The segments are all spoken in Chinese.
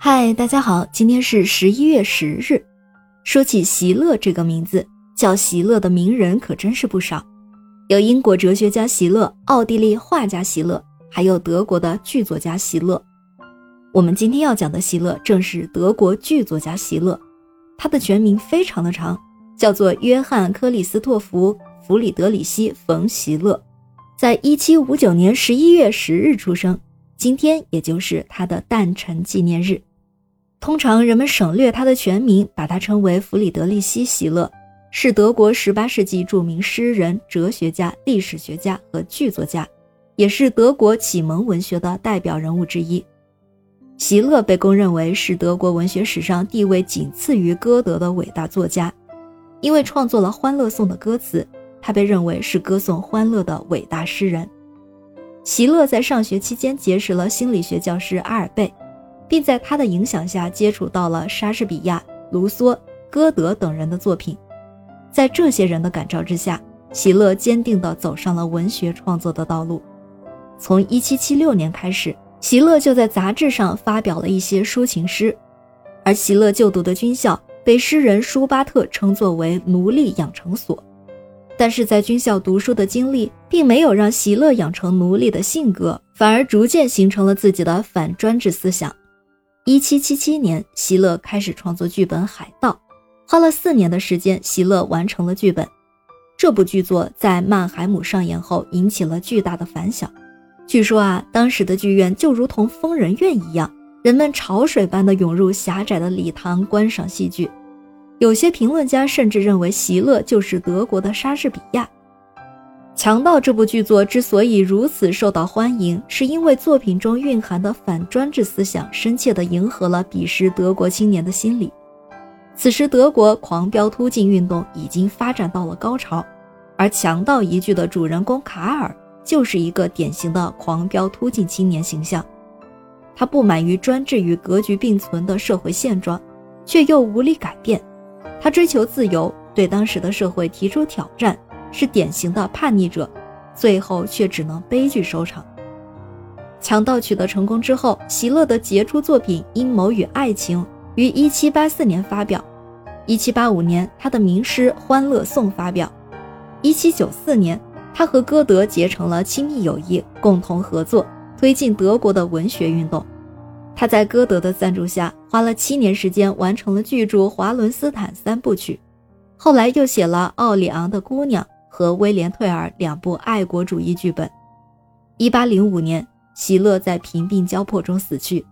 嗨，大家好，今天是十一月十日。说起席勒这个名字，叫席勒的名人可真是不少，有英国哲学家席勒、奥地利画家席勒，还有德国的剧作家席勒。我们今天要讲的席勒正是德国剧作家席勒，他的全名非常的长，叫做约翰·克里斯托弗·弗里德里希·冯·席勒，在一七五九年十一月十日出生，今天也就是他的诞辰纪念日。通常人们省略他的全名，把他称为弗里德利希·席勒，是德国18世纪著名诗人、哲学家、历史学家和剧作家，也是德国启蒙文学的代表人物之一。席勒被公认为是德国文学史上地位仅次于歌德的伟大作家，因为创作了《欢乐颂》的歌词，他被认为是歌颂欢乐的伟大诗人。席勒在上学期间结识了心理学教师阿尔贝。并在他的影响下接触到了莎士比亚、卢梭、歌德等人的作品，在这些人的感召之下，席勒坚定地走上了文学创作的道路。从1776年开始，席勒就在杂志上发表了一些抒情诗，而席勒就读的军校被诗人舒巴特称作为奴隶养成所。但是在军校读书的经历，并没有让席勒养成奴隶的性格，反而逐渐形成了自己的反专制思想。一七七七年，席勒开始创作剧本《海盗》，花了四年的时间，席勒完成了剧本。这部剧作在曼海姆上演后，引起了巨大的反响。据说啊，当时的剧院就如同疯人院一样，人们潮水般的涌入狭窄的礼堂观赏戏剧。有些评论家甚至认为，席勒就是德国的莎士比亚。《强盗》这部剧作之所以如此受到欢迎，是因为作品中蕴含的反专制思想深切地迎合了彼时德国青年的心理。此时，德国狂飙突进运动已经发展到了高潮，而《强盗》一剧的主人公卡尔就是一个典型的狂飙突进青年形象。他不满于专制与格局并存的社会现状，却又无力改变。他追求自由，对当时的社会提出挑战。是典型的叛逆者，最后却只能悲剧收场。强盗取得成功之后，席勒的杰出作品《阴谋与爱情》于1784年发表，1785年他的名诗《欢乐颂》发表，1794年他和歌德结成了亲密友谊，共同合作推进德国的文学运动。他在歌德的赞助下，花了七年时间完成了巨著《华伦斯坦三部曲》，后来又写了《奥里昂的姑娘》。和威廉·退尔两部爱国主义剧本。一八零五年，席勒在贫病交迫中死去，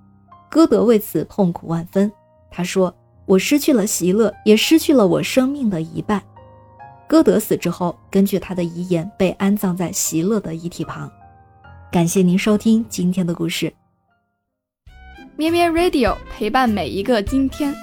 歌德为此痛苦万分。他说：“我失去了席勒，也失去了我生命的一半。”歌德死之后，根据他的遗言，被安葬在席勒的遗体旁。感谢您收听今天的故事。咩咩 Radio 陪伴每一个今天。